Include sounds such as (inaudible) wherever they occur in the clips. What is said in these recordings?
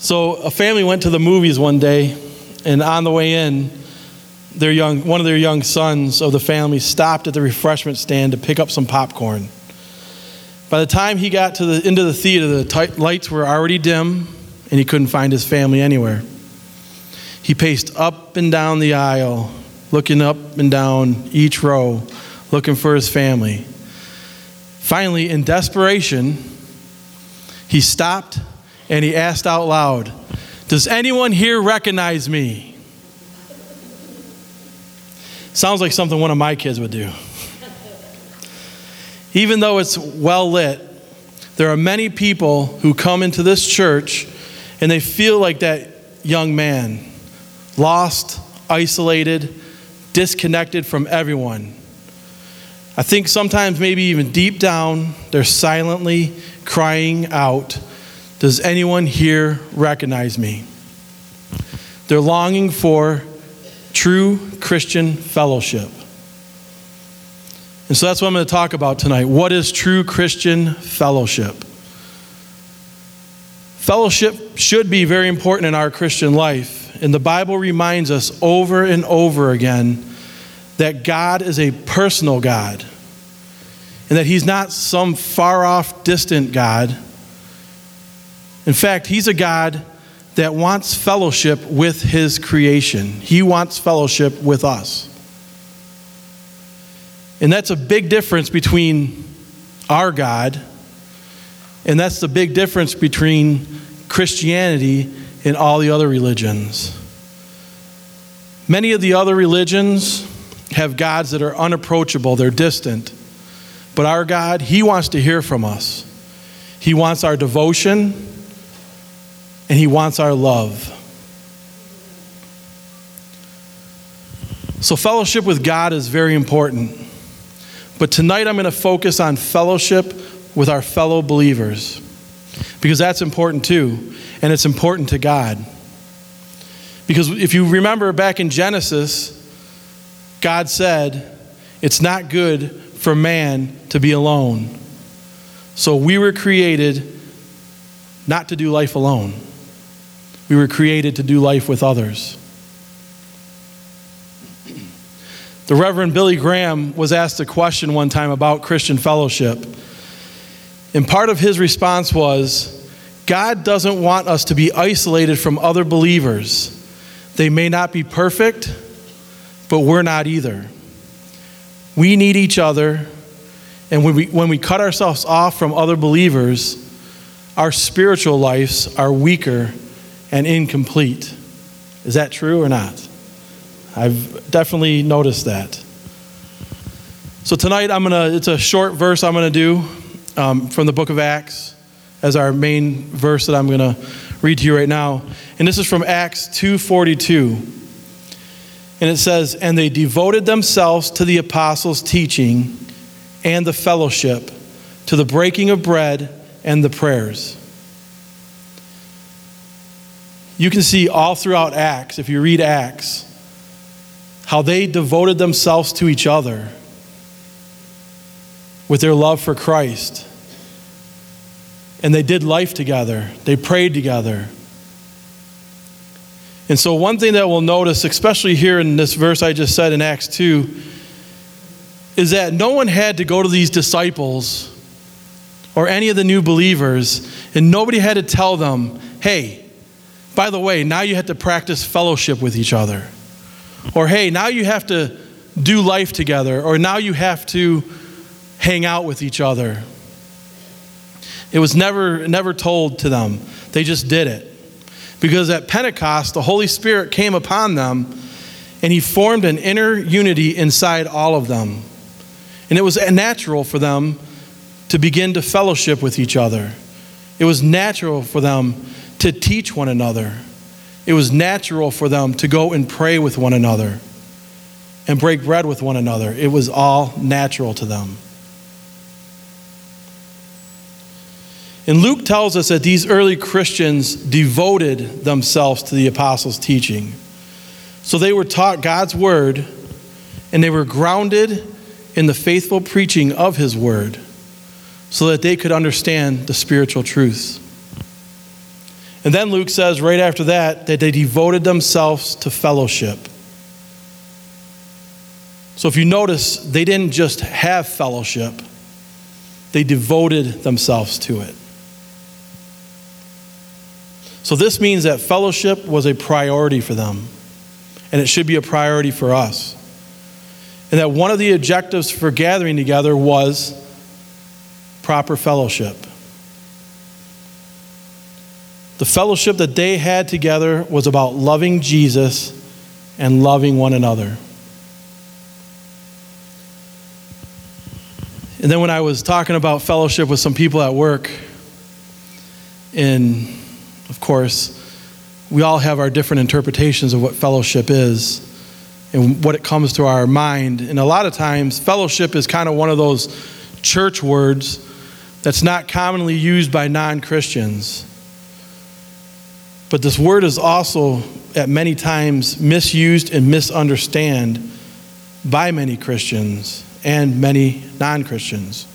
So a family went to the movies one day, and on the way in, their young, one of their young sons of the family stopped at the refreshment stand to pick up some popcorn. By the time he got to the, into the theater, the lights were already dim, and he couldn't find his family anywhere. He paced up and down the aisle, looking up and down each row, looking for his family. Finally, in desperation, he stopped and he asked out loud, Does anyone here recognize me? Sounds like something one of my kids would do. Even though it's well lit, there are many people who come into this church and they feel like that young man, lost, isolated, disconnected from everyone. I think sometimes, maybe even deep down, they're silently crying out does anyone here recognize me? They're longing for true Christian fellowship. And so that's what I'm going to talk about tonight. What is true Christian fellowship? Fellowship should be very important in our Christian life. And the Bible reminds us over and over again that God is a personal God and that He's not some far off, distant God in fact, He's a God that wants fellowship with His creation, He wants fellowship with us. And that's a big difference between our God, and that's the big difference between Christianity and all the other religions. Many of the other religions have gods that are unapproachable, they're distant. But our God, He wants to hear from us. He wants our devotion, and He wants our love. So, fellowship with God is very important. But tonight I'm going to focus on fellowship with our fellow believers because that's important too, and it's important to God. Because if you remember back in Genesis, God said, It's not good for man to be alone. So we were created not to do life alone. We were created to do life with others. The Reverend Billy Graham was asked a question one time about Christian fellowship. And part of his response was God doesn't want us to be isolated from other believers. They may not be perfect, but we're not either. We need each other. And when we, when we cut ourselves off from other believers, our spiritual lives are weaker and incomplete. Is that true or not? I've definitely noticed that. So tonight I'm gonna. It's a short verse I'm gonna do um, from the book of Acts as our main verse that I'm gonna read to you right now, and this is from Acts 2:42. And it says, And they devoted themselves to the apostles' teaching and the fellowship, to the breaking of bread and the prayers. You can see all throughout Acts, if you read Acts, how they devoted themselves to each other with their love for Christ. And they did life together, they prayed together. And so, one thing that we'll notice, especially here in this verse I just said in Acts 2, is that no one had to go to these disciples or any of the new believers, and nobody had to tell them, hey, by the way, now you have to practice fellowship with each other. Or hey, now you have to do life together. Or now you have to hang out with each other. It was never, never told to them. They just did it. Because at Pentecost, the Holy Spirit came upon them and He formed an inner unity inside all of them. And it was natural for them to begin to fellowship with each other. It was natural for them to teach one another. It was natural for them to go and pray with one another and break bread with one another. It was all natural to them. And Luke tells us that these early Christians devoted themselves to the apostles' teaching. So they were taught God's word and they were grounded in the faithful preaching of his word so that they could understand the spiritual truths. And then Luke says right after that that they devoted themselves to fellowship. So if you notice, they didn't just have fellowship, they devoted themselves to it. So this means that fellowship was a priority for them, and it should be a priority for us. And that one of the objectives for gathering together was proper fellowship. The fellowship that they had together was about loving Jesus and loving one another. And then when I was talking about fellowship with some people at work, and of course, we all have our different interpretations of what fellowship is and what it comes to our mind. And a lot of times, fellowship is kind of one of those church words that's not commonly used by non Christians. But this word is also at many times misused and misunderstood by many Christians and many non Christians.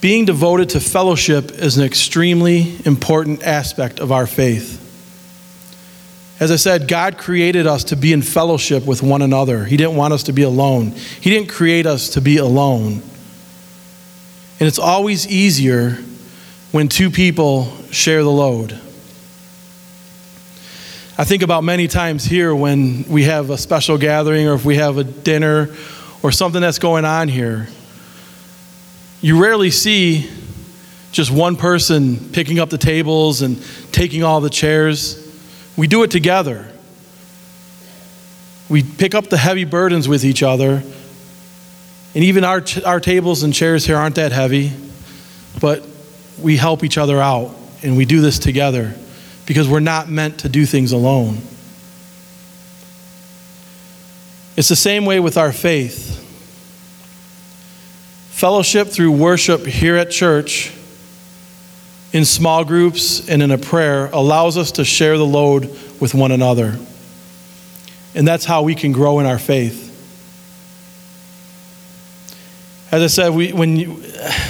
Being devoted to fellowship is an extremely important aspect of our faith. As I said, God created us to be in fellowship with one another. He didn't want us to be alone. He didn't create us to be alone. And it's always easier when two people share the load. I think about many times here when we have a special gathering or if we have a dinner or something that's going on here you rarely see just one person picking up the tables and taking all the chairs. We do it together. We pick up the heavy burdens with each other. And even our, our tables and chairs here aren't that heavy, but we help each other out and we do this together because we're not meant to do things alone. It's the same way with our faith. Fellowship through worship here at church, in small groups, and in a prayer allows us to share the load with one another. And that's how we can grow in our faith. As I said, we, when you,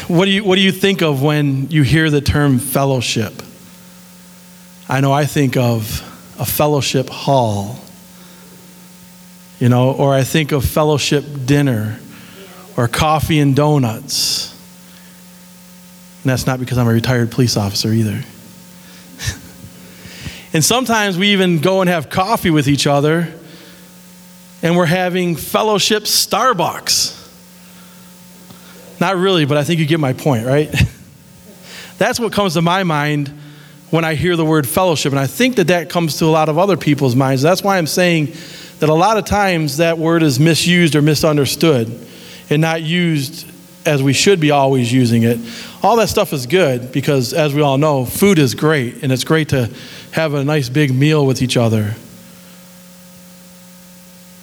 what, do you, what do you think of when you hear the term fellowship? I know I think of a fellowship hall, you know, or I think of fellowship dinner or coffee and donuts. And that's not because I'm a retired police officer either. (laughs) and sometimes we even go and have coffee with each other, and we're having fellowship Starbucks. Not really, but I think you get my point, right? (laughs) That's what comes to my mind when I hear the word fellowship. And I think that that comes to a lot of other people's minds. That's why I'm saying that a lot of times that word is misused or misunderstood and not used as we should be always using it. All that stuff is good because, as we all know, food is great, and it's great to have a nice big meal with each other.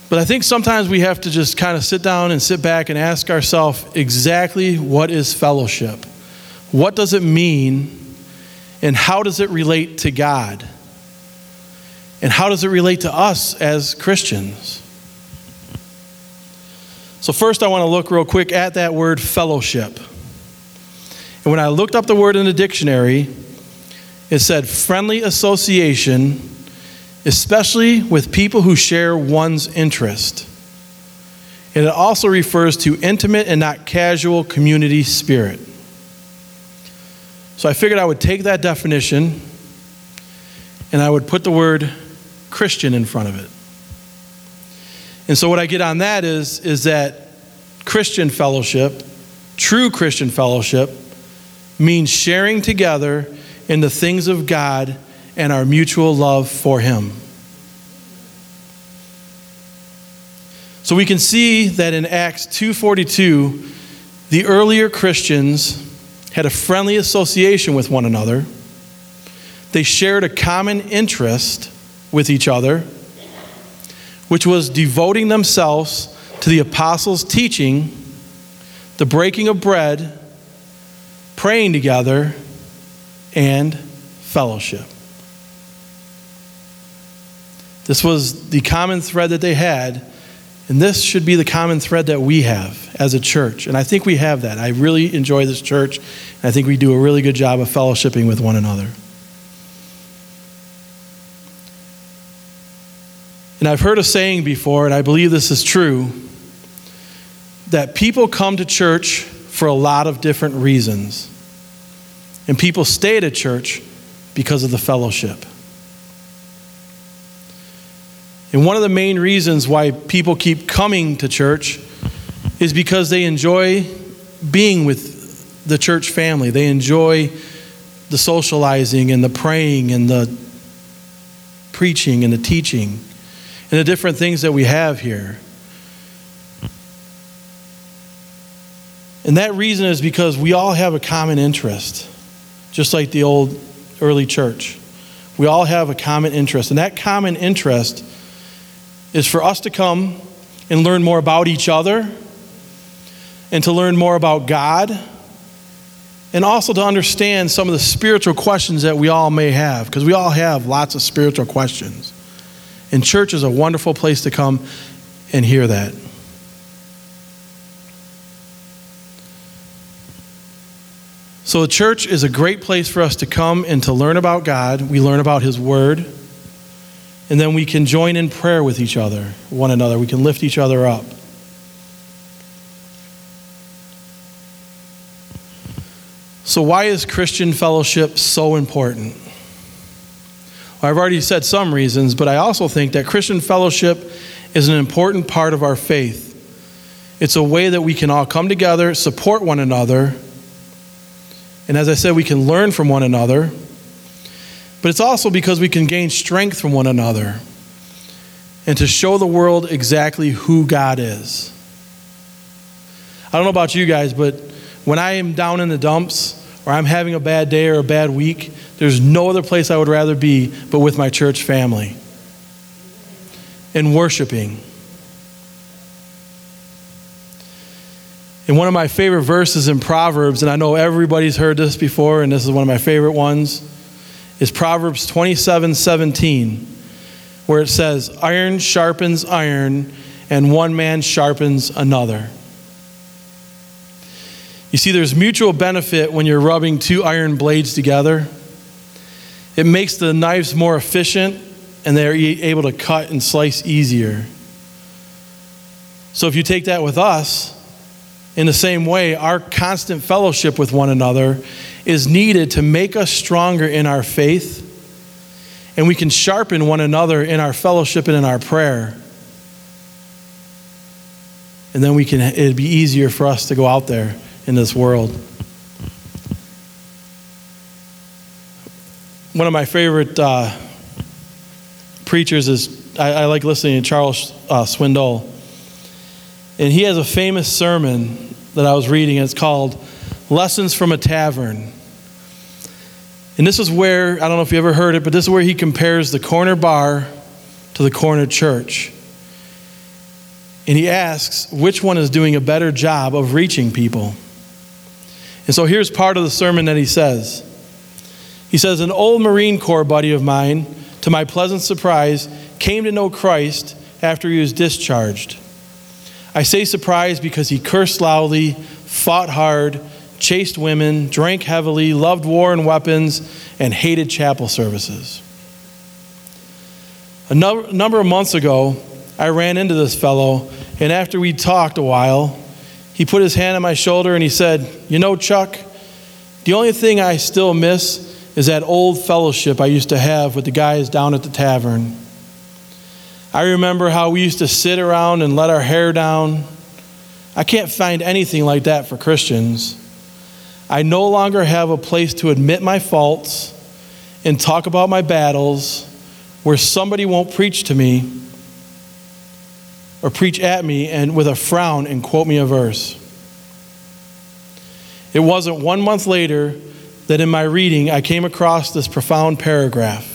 But I think sometimes we have to just kind of sit down and sit back and ask ourselves exactly what is fellowship? What does it mean? And how does it relate to God? And how does it relate to us as Christians? So, first, I want to look real quick at that word fellowship. And when I looked up the word in the dictionary, it said friendly association, especially with people who share one's interest. And it also refers to intimate and not casual community spirit. So I figured I would take that definition and I would put the word Christian in front of it. And so what I get on that is, is that Christian fellowship, true Christian fellowship, means sharing together in the things of God and our mutual love for Him. So we can see that in Acts 2:42, the earlier Christians had a friendly association with one another. They shared a common interest with each other which was devoting themselves to the apostles' teaching, the breaking of bread, praying together, and fellowship. This was the common thread that they had, And this should be the common thread that we have as a church. And I think we have that. I really enjoy this church. And I think we do a really good job of fellowshipping with one another. And I've heard a saying before, and I believe this is true, that people come to church for a lot of different reasons. And people stay at a church because of the fellowship. And one of the main reasons why people keep coming to church is because they enjoy being with the church family. They enjoy the socializing and the praying and the preaching and the teaching and the different things that we have here. And that reason is because we all have a common interest, just like the old early church. We all have a common interest. And that common interest is for us to come and learn more about each other and to learn more about God and also to understand some of the spiritual questions that we all may have because we all have lots of spiritual questions. And church is a wonderful place to come and hear that. So, the church is a great place for us to come and to learn about God. We learn about His Word. And then we can join in prayer with each other, one another. We can lift each other up. So, why is Christian fellowship so important? Well, I've already said some reasons, but I also think that Christian fellowship is an important part of our faith. It's a way that we can all come together, support one another, and as I said, we can learn from one another but it's also because we can gain strength from one another and to show the world exactly who God is. I don't know about you guys, but when I am down in the dumps or I'm having a bad day or a bad week, there's no other place I would rather be but with my church family and worshiping. And one of my favorite verses in Proverbs, and I know everybody's heard this before, and this is one of my favorite ones is Proverbs 27 17, where it says, Iron sharpens iron, and one man sharpens another. You see, there's mutual benefit when you're rubbing two iron blades together. It makes the knives more efficient, and they're able to cut and slice easier. So, if you take that with us, in the same way, our constant fellowship with one another is needed to make us stronger in our faith, and we can sharpen one another in our fellowship and in our prayer. And then we can it'd be easier for us to go out there in this world. One of my favorite uh, preachers is I, I, like listening to Charles uh, Swindoll. And he has a famous sermon that I was reading, and it's called Lessons from a Tavern. And this is where, I don't know if you ever heard it, but this is where he compares the corner bar to the corner church. And he asks which one is doing a better job of reaching people. And so here's part of the sermon that he says. He says, An old Marine Corps buddy of mine, to my pleasant surprise, came to know Christ after he was discharged. I say surprised because he cursed loudly, fought hard, chased women, drank heavily, loved war and weapons, and hated chapel services. A number of months ago, I ran into this fellow, and after we talked a while, he put his hand on my shoulder and he said, You know, Chuck, the only thing I still miss is that old fellowship I used to have with the guys down at the tavern. I remember how we used to sit around and let our hair down. I can't find anything like that for Christians. I no longer have a place to admit my faults and talk about my battles where somebody won't preach to me or preach at me and with a frown and quote me a verse. It wasn't one month later that in my reading I came across this profound paragraph.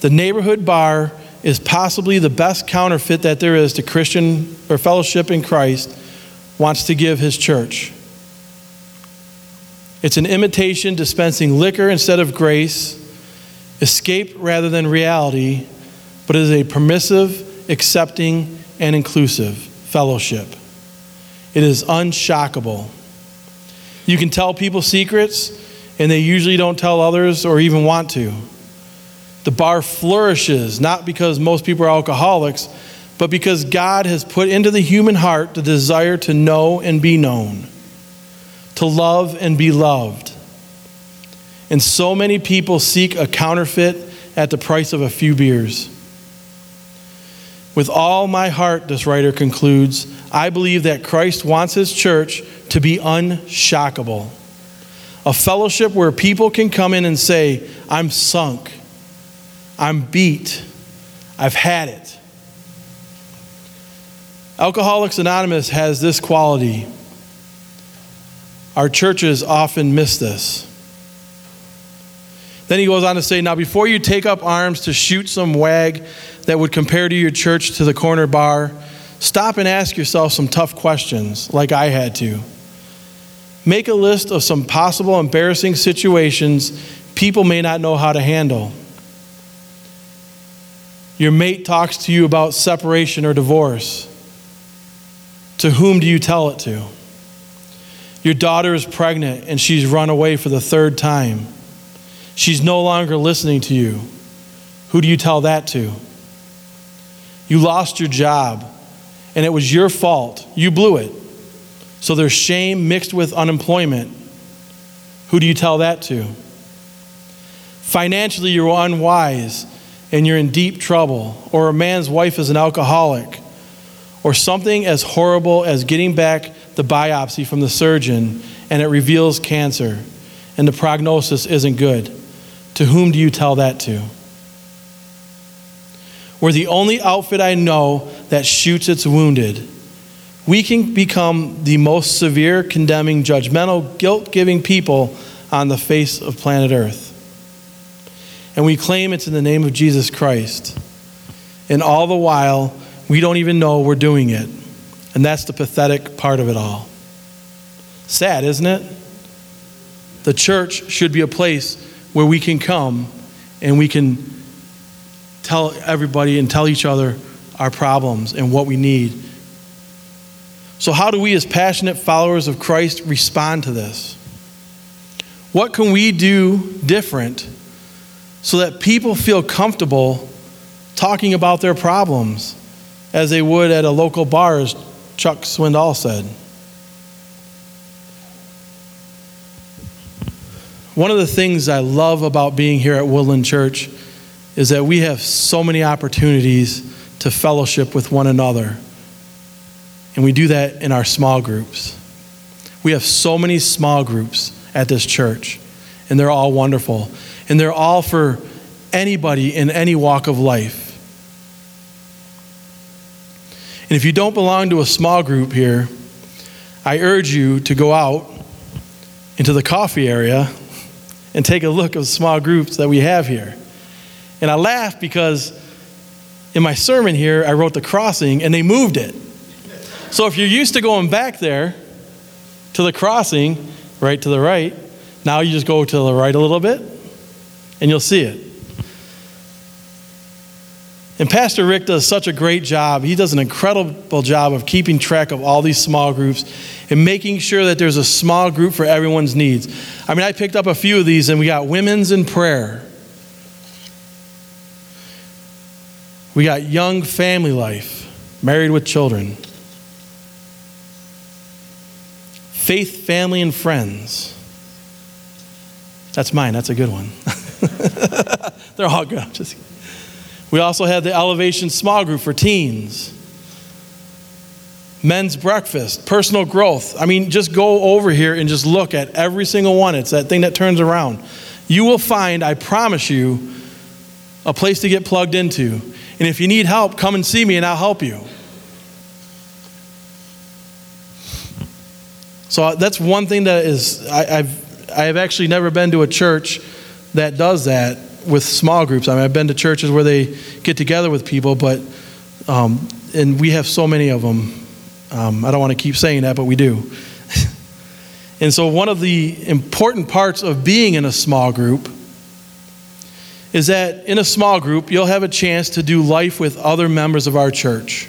The neighborhood bar is possibly the best counterfeit that there is to Christian or fellowship in Christ wants to give his church. It's an imitation dispensing liquor instead of grace, escape rather than reality, but is a permissive, accepting, and inclusive fellowship. It is unshockable. You can tell people secrets, and they usually don't tell others or even want to. The bar flourishes not because most people are alcoholics, but because God has put into the human heart the desire to know and be known, to love and be loved. And so many people seek a counterfeit at the price of a few beers. With all my heart, this writer concludes, I believe that Christ wants his church to be unshockable. A fellowship where people can come in and say, I'm sunk, I'm beat, I've had it. Alcoholics Anonymous has this quality. Our churches often miss this. Then he goes on to say, Now, before you take up arms to shoot some wag that would compare to your church to the corner bar, stop and ask yourself some tough questions, like I had to. Make a list of some possible embarrassing situations people may not know how to handle. Your mate talks to you about separation or divorce. To whom do you tell it to? Your daughter is pregnant and she's run away for the third time. She's no longer listening to you. Who do you tell that to? You lost your job and it was your fault. You blew it. So there's shame mixed with unemployment. Who do you tell that to? Financially, you're unwise and you're in deep trouble, or a man's wife is an alcoholic, or something as horrible as getting back the biopsy from the surgeon and it reveals cancer and the prognosis isn't good. To whom do you tell that to? We're the only outfit I know that shoots its wounded. We can become the most severe, condemning, judgmental, guilt giving people on the face of planet Earth. And we claim it's in the name of Jesus Christ. And all the while, we don't even know we're doing it. And that's the pathetic part of it all. Sad, isn't it? The church should be a place where we can come and we can tell everybody and tell each other our problems and what we need. So, how do we, as passionate followers of Christ, respond to this? What can we do different so that people feel comfortable talking about their problems as they would at a local bar, as Chuck Swindoll said? One of the things I love about being here at Woodland Church is that we have so many opportunities to fellowship with one another. And we do that in our small groups. We have so many small groups at this church, and they're all wonderful. And they're all for anybody in any walk of life. And if you don't belong to a small group here, I urge you to go out into the coffee area and take a look at the small groups that we have here. And I laugh because in my sermon here, I wrote the crossing and they moved it. So if you're used to going back there to the crossing, right to the right, now you just go to the right a little bit and you'll see it. And Pastor Rick does such a great job. He does an incredible job of keeping track of all these small groups and making sure that there's a small group for everyone's needs. I mean, I picked up a few of these, and we got women's in prayer. We got young family life, married with children. Faith, family, and friends. That's mine. That's a good one. (laughs) (laughs) They're all good. Just we also had the Elevation Small Group for teens. Men's breakfast, personal growth. I mean, just go over here and just look at every single one. It's that thing that turns around. You will find, I promise you, a place to get plugged into. And if you need help, come and see me and I'll help you. So uh, that's one thing that is, I, have I have actually never been to a church that does that with small groups. I mean, I've been to churches where they get together with people, but, um, and we have so many of them. Um, I don't want to keep saying that, but we do. (laughs) and so, one of the important parts of being in a small group is that in a small group, you'll have a chance to do life with other members of our church.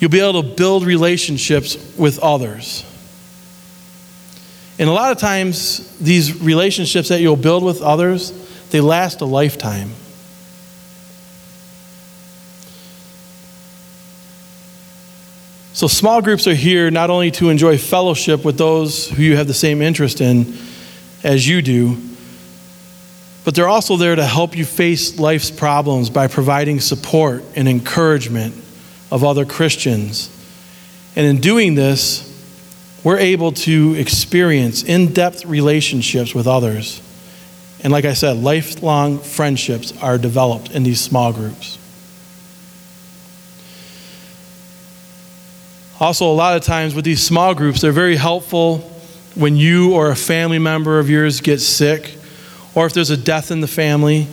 you'll be able to build relationships with others. And a lot of times, these relationships that you'll build with others, they last a lifetime. So, small groups are here not only to enjoy fellowship with those who you have the same interest in as you do, but they're also there to help you face life's problems by providing support and encouragement of other Christians. And in doing this, we're able to experience in depth relationships with others. And like I said, lifelong friendships are developed in these small groups. Also, a lot of times with these small groups, they're very helpful when you or a family member of yours gets sick, or if there's a death in the family.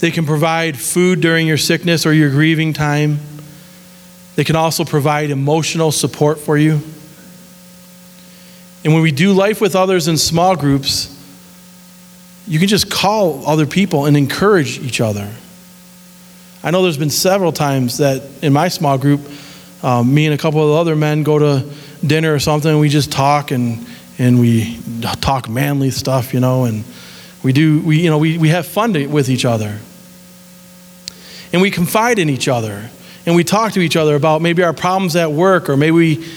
They can provide food during your sickness or your grieving time. They can also provide emotional support for you. And when we do life with others in small groups, you can just call other people and encourage each other. I know there's been several times that in my small group, um, me and a couple of other men go to dinner or something, and we just talk and and we talk manly stuff, you know, and we do we you know we, we have fun to, with each other, and we confide in each other, and we talk to each other about maybe our problems at work or maybe we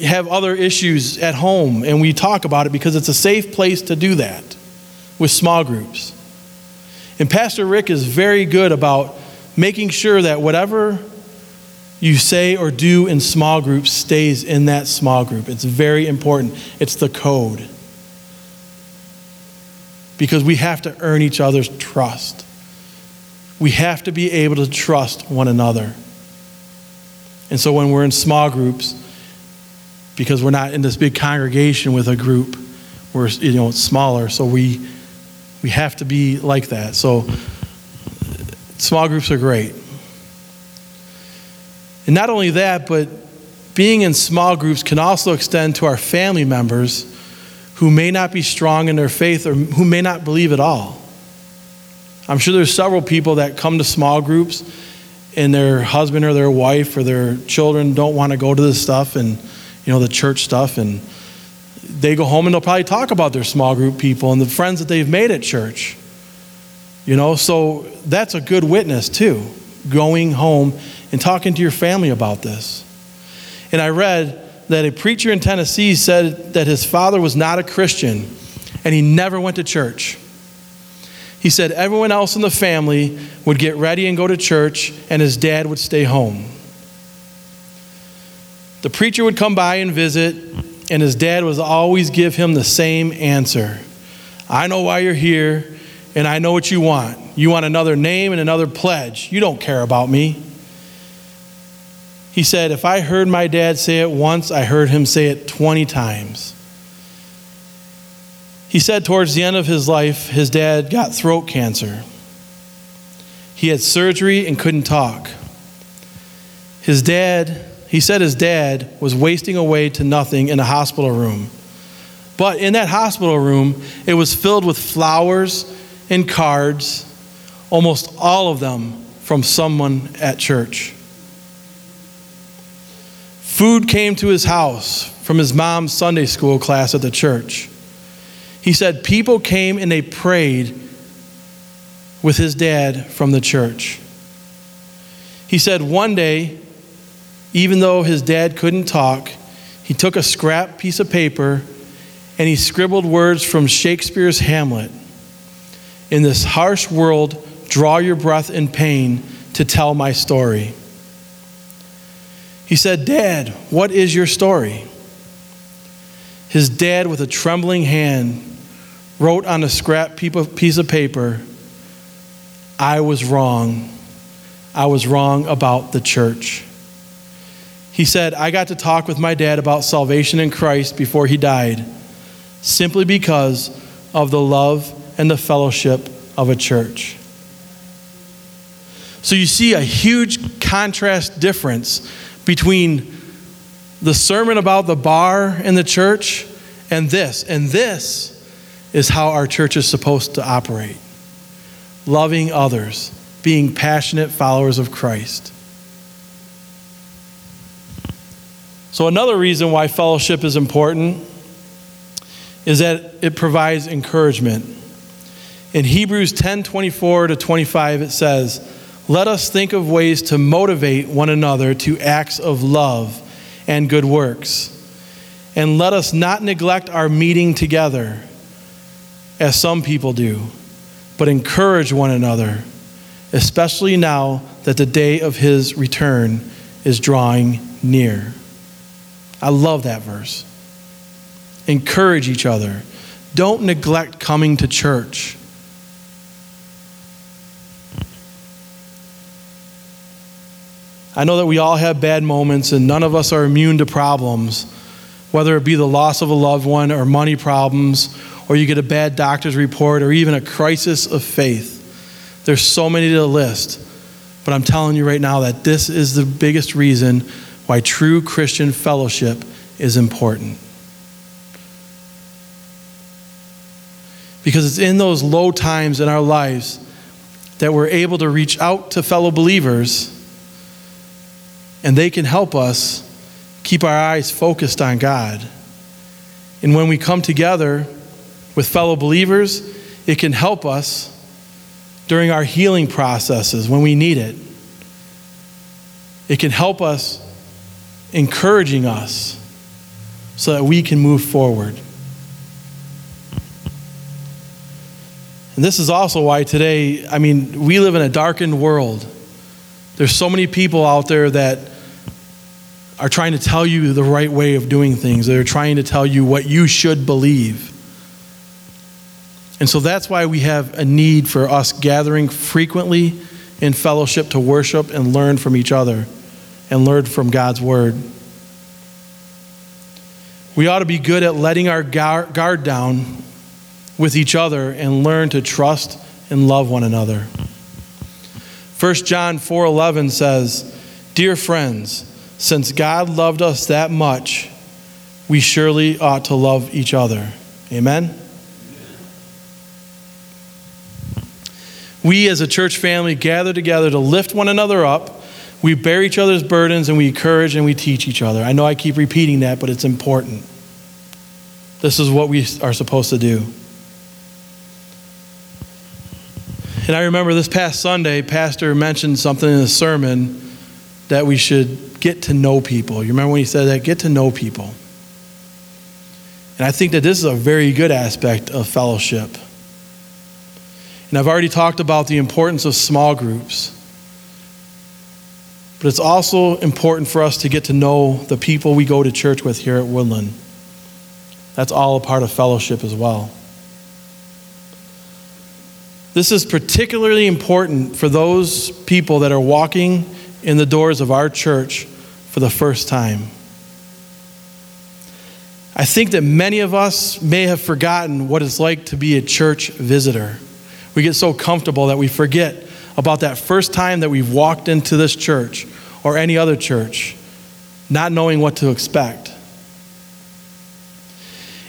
have other issues at home, and we talk about it because it's a safe place to do that with small groups. And Pastor Rick is very good about making sure that whatever you say or do in small groups stays in that small group. It's very important. It's the code. Because we have to earn each other's trust. We have to be able to trust one another. And so when we're in small groups, because we're not in this big congregation with a group, we're you know smaller, so we we have to be like that. So small groups are great. And not only that, but being in small groups can also extend to our family members who may not be strong in their faith or who may not believe at all. I'm sure there's several people that come to small groups and their husband or their wife or their children don't want to go to this stuff and you know the church stuff and they go home and they'll probably talk about their small group people and the friends that they've made at church. You know, so that's a good witness too. Going home and talking to your family about this. And I read that a preacher in Tennessee said that his father was not a Christian and he never went to church. He said everyone else in the family would get ready and go to church, and his dad would stay home. The preacher would come by and visit, and his dad would always give him the same answer I know why you're here, and I know what you want. You want another name and another pledge. You don't care about me. He said, If I heard my dad say it once, I heard him say it 20 times. He said towards the end of his life, his dad got throat cancer. He had surgery and couldn't talk. His dad, he said his dad was wasting away to nothing in a hospital room. But in that hospital room, it was filled with flowers and cards, almost all of them from someone at church. Food came to his house from his mom's Sunday school class at the church. He said people came and they prayed with his dad from the church. He said one day, even though his dad couldn't talk, he took a scrap piece of paper and he scribbled words from Shakespeare's Hamlet. In this harsh world, draw your breath in pain to tell my story. He said, Dad, what is your story? His dad, with a trembling hand, wrote on a scrap piece of paper, I was wrong. I was wrong about the church. He said, I got to talk with my dad about salvation in Christ before he died, simply because of the love and the fellowship of a church. So you see a huge contrast difference between the sermon about the bar in the church and this. And this is how our church is supposed to operate loving others, being passionate followers of Christ. So, another reason why fellowship is important is that it provides encouragement. In Hebrews 10 24 to 25, it says, Let us think of ways to motivate one another to acts of love and good works. And let us not neglect our meeting together, as some people do, but encourage one another, especially now that the day of his return is drawing near. I love that verse. Encourage each other. Don't neglect coming to church. I know that we all have bad moments, and none of us are immune to problems, whether it be the loss of a loved one, or money problems, or you get a bad doctor's report, or even a crisis of faith. There's so many to list. But I'm telling you right now that this is the biggest reason why true Christian fellowship is important. Because it's in those low times in our lives that we're able to reach out to fellow believers and they can help us keep our eyes focused on God. And when we come together with fellow believers, it can help us during our healing processes when we need it. It can help us encouraging us so that we can move forward. And this is also why today, I mean, we live in a darkened world. There's so many people out there that are trying to tell you the right way of doing things. They're trying to tell you what you should believe. And so that's why we have a need for us gathering frequently in fellowship to worship and learn from each other and learn from God's word. We ought to be good at letting our guard down with each other and learn to trust and love one another. 1 John 4:11 says, "Dear friends, since God loved us that much, we surely ought to love each other." Amen. We as a church family gather together to lift one another up. We bear each other's burdens and we encourage and we teach each other. I know I keep repeating that, but it's important. This is what we are supposed to do. And I remember this past Sunday, Pastor mentioned something in the sermon that we should get to know people. You remember when he said that? Get to know people. And I think that this is a very good aspect of fellowship. And I've already talked about the importance of small groups. But it's also important for us to get to know the people we go to church with here at Woodland. That's all a part of fellowship as well. This is particularly important for those people that are walking in the doors of our church for the first time. I think that many of us may have forgotten what it's like to be a church visitor. We get so comfortable that we forget about that first time that we've walked into this church or any other church, not knowing what to expect.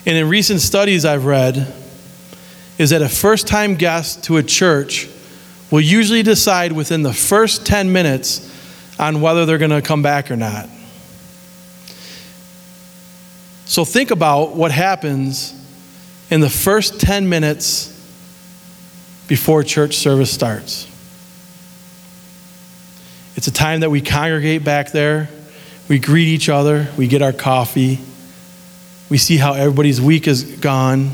And in recent studies I've read, is that a first time guest to a church will usually decide within the first 10 minutes on whether they're going to come back or not. So think about what happens in the first 10 minutes before church service starts. It's a time that we congregate back there, we greet each other, we get our coffee, we see how everybody's week is gone.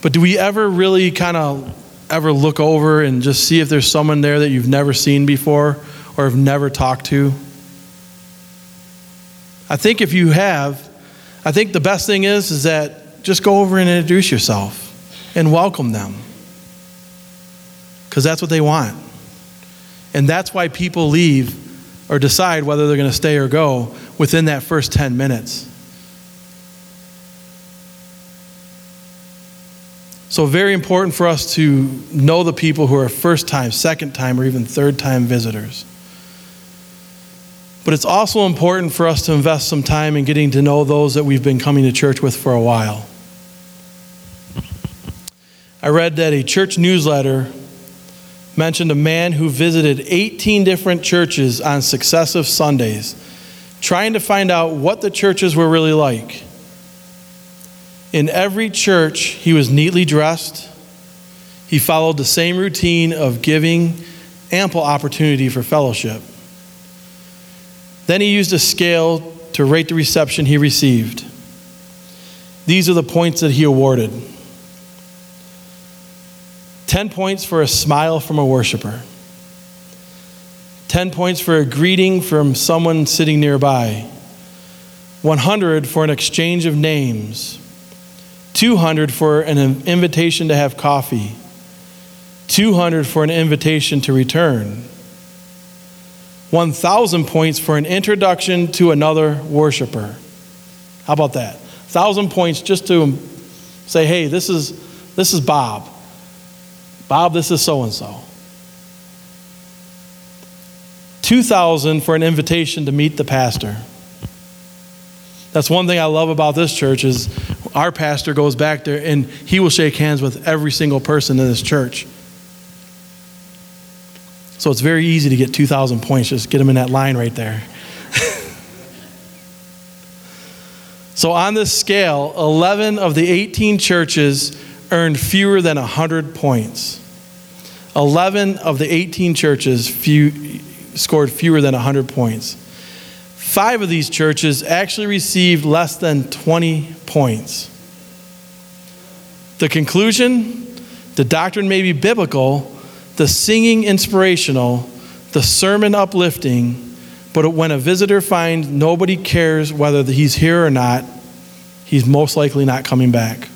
But do we ever really kind of ever look over and just see if there's someone there that you've never seen before or have never talked to? I think if you have, I think the best thing is is that just go over and introduce yourself and welcome them. Cuz that's what they want. And that's why people leave or decide whether they're going to stay or go within that first 10 minutes. So, very important for us to know the people who are first time, second time, or even third time visitors. But it's also important for us to invest some time in getting to know those that we've been coming to church with for a while. I read that a church newsletter mentioned a man who visited 18 different churches on successive Sundays, trying to find out what the churches were really like. In every church, he was neatly dressed. He followed the same routine of giving ample opportunity for fellowship. Then he used a scale to rate the reception he received. These are the points that he awarded 10 points for a smile from a worshiper, 10 points for a greeting from someone sitting nearby, 100 for an exchange of names, 200 for an invitation to have coffee, 200 for an invitation to return, 1,000 points for an introduction to another worshiper. How about that? 1,000 points just to say, hey, this is, this is Bob. Bob, this is so and so. 2,000 for an invitation to meet the pastor. That's one thing I love about this church is our pastor goes back there and he will shake hands with every single person in this church. So it's very easy to get 2,000 points. Just get them in that line right there. (laughs) so on this scale, 11 of the 18 churches earned fewer than 100 points. 11 of the 18 churches few, scored fewer than 100 points. Five of these churches actually received less than 20 points. The conclusion the doctrine may be biblical, the singing inspirational, the sermon uplifting, but when a visitor finds nobody cares whether he's here or not, he's most likely not coming back.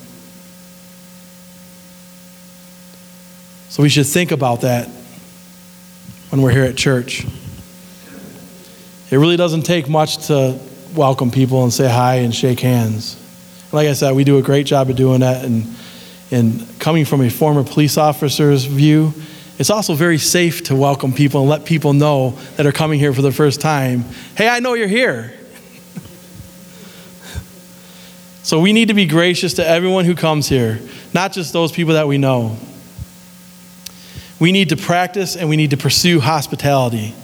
So we should think about that when we're here at church. It really doesn't take much to welcome people and say hi and shake hands. Like I said, we do a great job of doing that. And, and coming from a former police officer's view, it's also very safe to welcome people and let people know that are coming here for the first time hey, I know you're here. (laughs) so we need to be gracious to everyone who comes here, not just those people that we know. We need to practice and we need to pursue hospitality.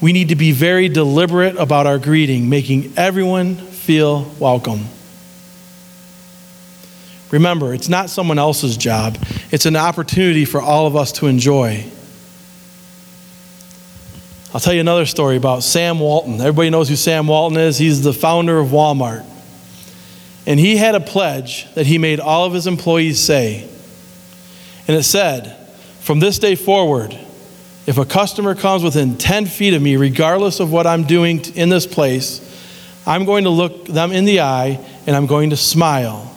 We need to be very deliberate about our greeting, making everyone feel welcome. Remember, it's not someone else's job, it's an opportunity for all of us to enjoy. I'll tell you another story about Sam Walton. Everybody knows who Sam Walton is. He's the founder of Walmart. And he had a pledge that he made all of his employees say. And it said, From this day forward, if a customer comes within 10 feet of me, regardless of what I'm doing in this place, I'm going to look them in the eye and I'm going to smile.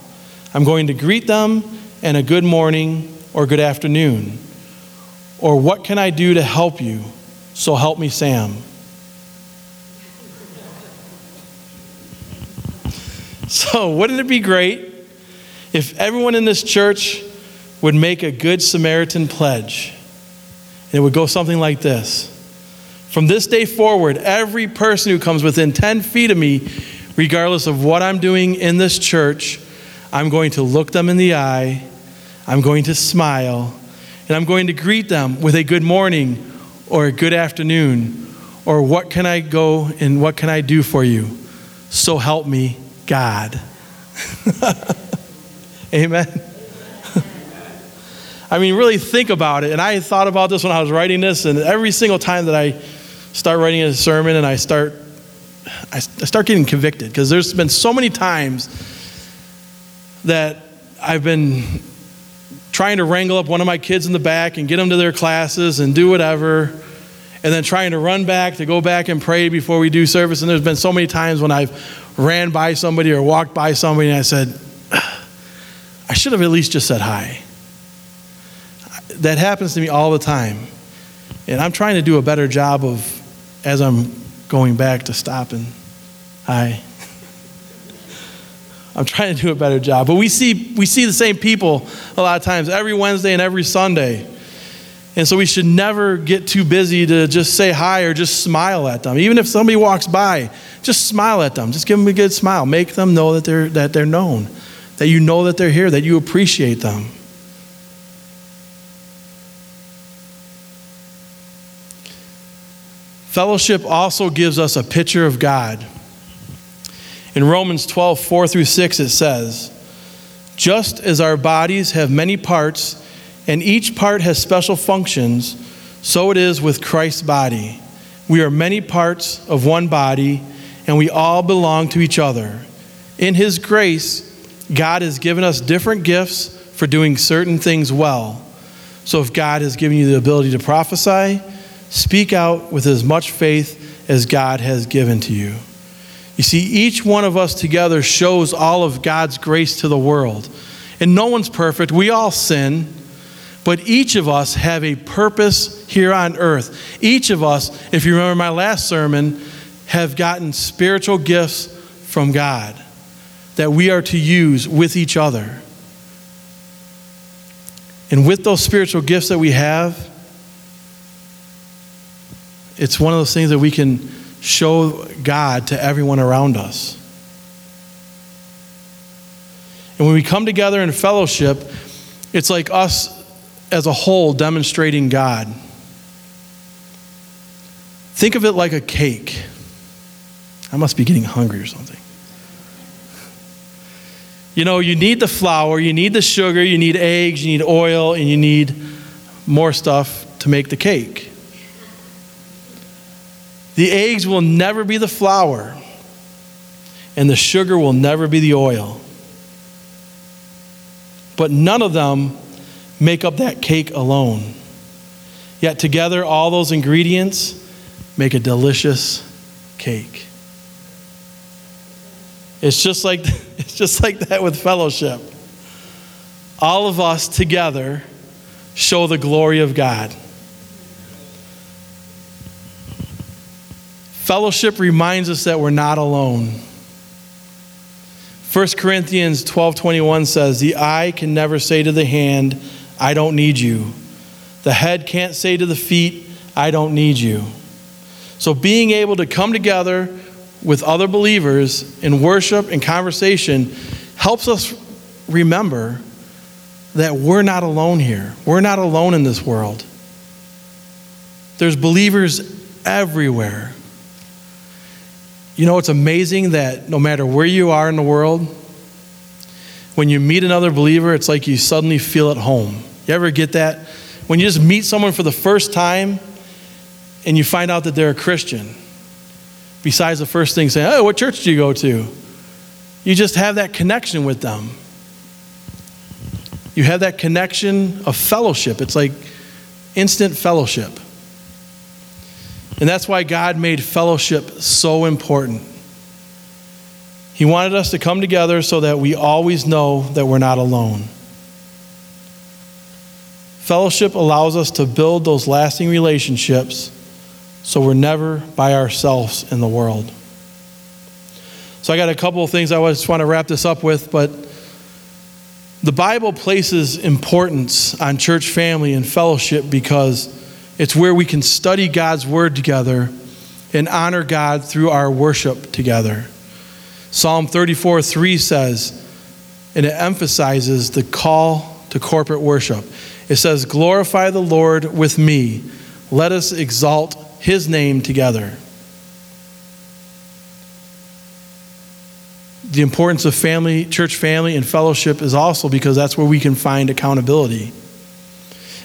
I'm going to greet them and a good morning or good afternoon. Or what can I do to help you? So help me, Sam. (laughs) So, wouldn't it be great if everyone in this church would make a Good Samaritan pledge? And it would go something like this From this day forward, every person who comes within 10 feet of me, regardless of what I'm doing in this church, I'm going to look them in the eye, I'm going to smile, and I'm going to greet them with a good morning or a good afternoon or what can I go and what can I do for you? So help me, God. (laughs) Amen. I mean, really think about it. And I thought about this when I was writing this, and every single time that I start writing a sermon and I start, I start getting convicted because there's been so many times that I've been trying to wrangle up one of my kids in the back and get them to their classes and do whatever, and then trying to run back to go back and pray before we do service. And there's been so many times when I've ran by somebody or walked by somebody and I said, I should have at least just said hi. That happens to me all the time. And I'm trying to do a better job of, as I'm going back, to stop and hi. (laughs) I'm trying to do a better job. But we see, we see the same people a lot of times every Wednesday and every Sunday. And so we should never get too busy to just say hi or just smile at them. Even if somebody walks by, just smile at them. Just give them a good smile. Make them know that they're, that they're known, that you know that they're here, that you appreciate them. Fellowship also gives us a picture of God. In Romans 12, 4 through 6, it says, Just as our bodies have many parts, and each part has special functions, so it is with Christ's body. We are many parts of one body, and we all belong to each other. In His grace, God has given us different gifts for doing certain things well. So if God has given you the ability to prophesy, speak out with as much faith as God has given to you. You see, each one of us together shows all of God's grace to the world. And no one's perfect. We all sin. But each of us have a purpose here on earth. Each of us, if you remember my last sermon, have gotten spiritual gifts from God that we are to use with each other. And with those spiritual gifts that we have, it's one of those things that we can show God to everyone around us. And when we come together in fellowship, it's like us as a whole demonstrating God. Think of it like a cake. I must be getting hungry or something. You know, you need the flour, you need the sugar, you need eggs, you need oil, and you need more stuff to make the cake. The eggs will never be the flour, and the sugar will never be the oil. But none of them make up that cake alone. Yet together, all those ingredients make a delicious cake. It's just like, (laughs) it's just like that with fellowship. All of us together show the glory of God. Fellowship reminds us that we're not alone. 1 Corinthians 12:21 says, "The eye can never say to the hand, I don't need you. The head can't say to the feet, I don't need you." So being able to come together with other believers in worship and conversation helps us remember that we're not alone here. We're not alone in this world. There's believers everywhere. You know, it's amazing that no matter where you are in the world, when you meet another believer, it's like you suddenly feel at home. You ever get that? When you just meet someone for the first time and you find out that they're a Christian, besides the first thing saying, Oh, what church do you go to? You just have that connection with them. You have that connection of fellowship. It's like instant fellowship. And that's why God made fellowship so important. He wanted us to come together so that we always know that we're not alone. Fellowship allows us to build those lasting relationships so we're never by ourselves in the world. So, I got a couple of things I just want to wrap this up with, but the Bible places importance on church family and fellowship because it's where we can study God's Word together and honor God through our worship together. Psalm 34 3 says, and it emphasizes the call to corporate worship. It says, Glorify the Lord with me. Let us exalt his name together. The importance of family, church family, and fellowship is also because that's where we can find accountability.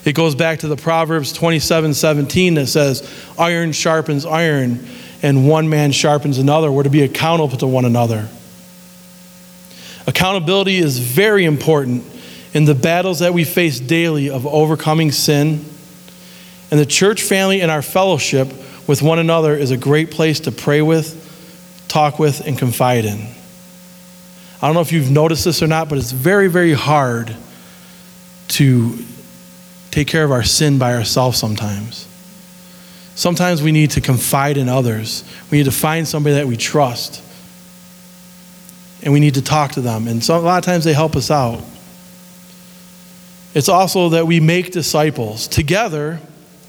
It goes back to the Proverbs 27 17 that says, Iron sharpens iron, and one man sharpens another. We're to be accountable to one another. Accountability is very important in the battles that we face daily of overcoming sin. And the church family and our fellowship with one another is a great place to pray with, talk with, and confide in. I don't know if you've noticed this or not, but it's very, very hard to take care of our sin by ourselves sometimes. Sometimes we need to confide in others. We need to find somebody that we trust. And we need to talk to them. And so, a lot of times they help us out. It's also that we make disciples. Together,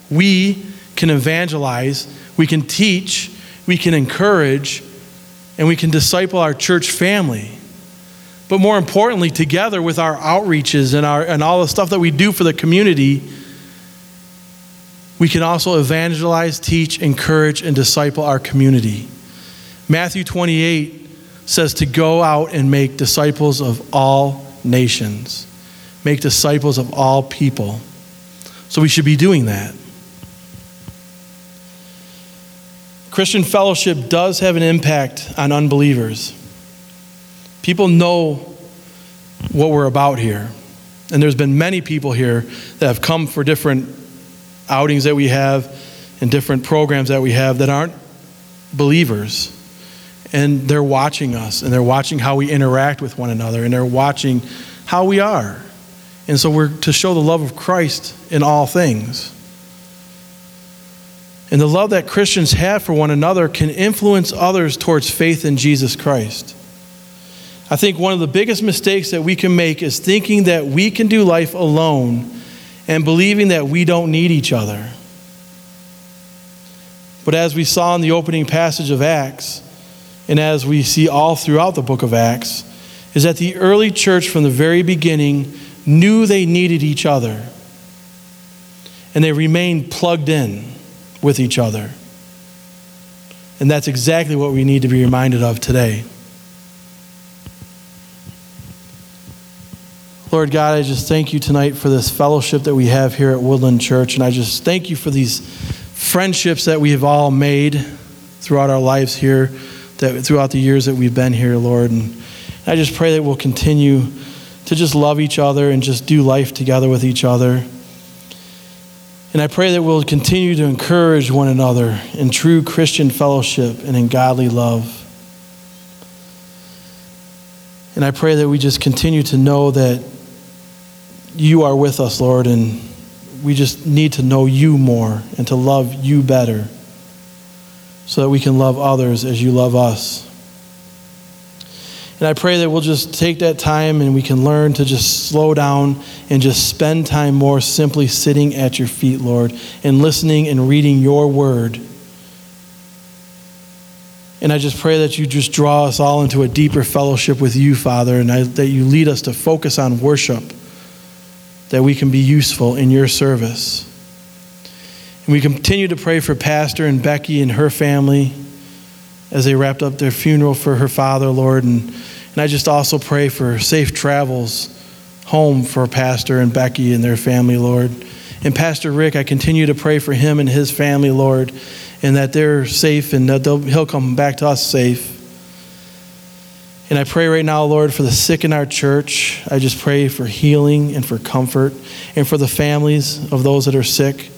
we can evangelize, we can teach, we can encourage, and we can disciple our church family. But more importantly, together with our outreaches and, our, and all the stuff that we do for the community, we can also evangelize, teach, encourage, and disciple our community. Matthew 28 says to go out and make disciples of all nations, make disciples of all people. So we should be doing that. Christian fellowship does have an impact on unbelievers. People know what we're about here. And there's been many people here that have come for different outings that we have and different programs that we have that aren't believers. And they're watching us and they're watching how we interact with one another and they're watching how we are. And so we're to show the love of Christ in all things. And the love that Christians have for one another can influence others towards faith in Jesus Christ. I think one of the biggest mistakes that we can make is thinking that we can do life alone and believing that we don't need each other. But as we saw in the opening passage of Acts, and as we see all throughout the book of Acts, is that the early church from the very beginning knew they needed each other. And they remained plugged in with each other. And that's exactly what we need to be reminded of today. Lord God, I just thank you tonight for this fellowship that we have here at Woodland Church. And I just thank you for these friendships that we have all made throughout our lives here, that throughout the years that we've been here, Lord. And I just pray that we'll continue to just love each other and just do life together with each other. And I pray that we'll continue to encourage one another in true Christian fellowship and in godly love. And I pray that we just continue to know that you are with us, Lord, and we just need to know you more and to love you better so that we can love others as you love us. And I pray that we'll just take that time and we can learn to just slow down and just spend time more simply sitting at your feet, Lord, and listening and reading your word. And I just pray that you just draw us all into a deeper fellowship with you, Father, and I, that you lead us to focus on worship that we can be useful in your service. And we continue to pray for Pastor and Becky and her family as they wrapped up their funeral for her father, Lord. And, and I just also pray for safe travels home for Pastor and Becky and their family, Lord. And Pastor Rick, I continue to pray for him and his family, Lord, and that they're safe and that he'll come back to us safe. And I pray right now, Lord, for the sick in our church. I just pray for healing and for comfort and for the families of those that are sick.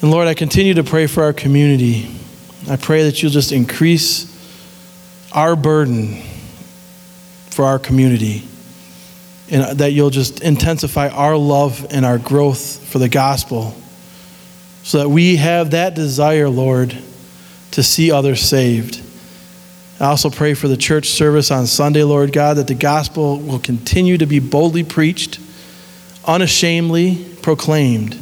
And Lord, I continue to pray for our community. I pray that you'll just increase our burden for our community and that you'll just intensify our love and our growth for the gospel so that we have that desire, Lord, to see others saved. I also pray for the church service on Sunday, Lord God, that the gospel will continue to be boldly preached, unashamedly proclaimed,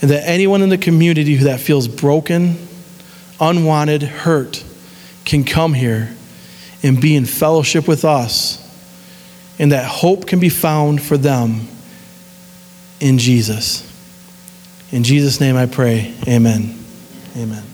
and that anyone in the community who that feels broken, unwanted, hurt can come here and be in fellowship with us, and that hope can be found for them in Jesus. In Jesus' name I pray. Amen. Amen.